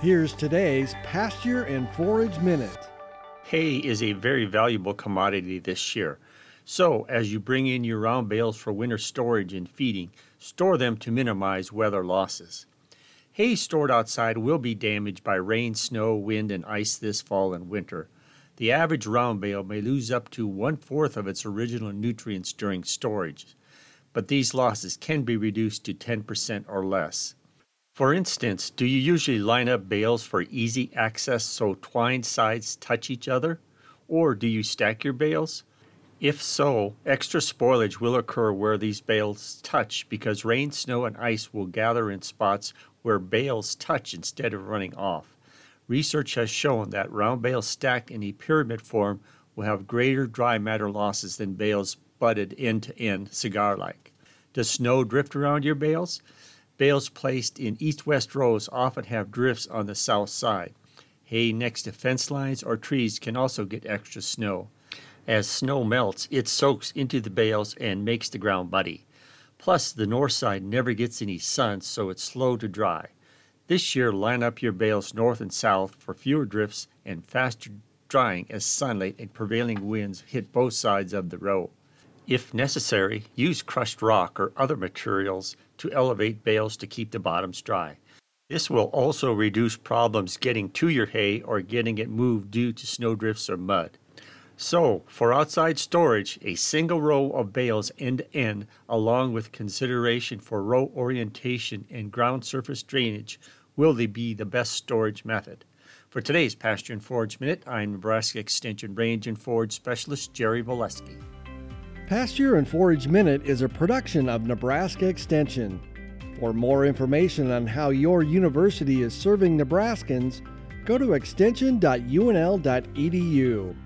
Here's today's Pasture and Forage Minute. Hay is a very valuable commodity this year. So, as you bring in your round bales for winter storage and feeding, store them to minimize weather losses. Hay stored outside will be damaged by rain, snow, wind, and ice this fall and winter. The average round bale may lose up to one fourth of its original nutrients during storage, but these losses can be reduced to 10% or less. For instance, do you usually line up bales for easy access so twined sides touch each other? Or do you stack your bales? If so, extra spoilage will occur where these bales touch because rain, snow, and ice will gather in spots where bales touch instead of running off. Research has shown that round bales stacked in a pyramid form will have greater dry matter losses than bales butted end to end cigar like. Does snow drift around your bales? Bales placed in east west rows often have drifts on the south side. Hay next to fence lines or trees can also get extra snow. As snow melts, it soaks into the bales and makes the ground muddy. Plus, the north side never gets any sun, so it's slow to dry. This year, line up your bales north and south for fewer drifts and faster drying as sunlight and prevailing winds hit both sides of the row. If necessary, use crushed rock or other materials to elevate bales to keep the bottoms dry. This will also reduce problems getting to your hay or getting it moved due to snowdrifts or mud. So, for outside storage, a single row of bales end to end, along with consideration for row orientation and ground surface drainage, will be the best storage method. For today's Pasture and Forage Minute, I'm Nebraska Extension Range and Forage Specialist Jerry Volesky. Pasture and Forage Minute is a production of Nebraska Extension. For more information on how your university is serving Nebraskans, go to extension.unl.edu.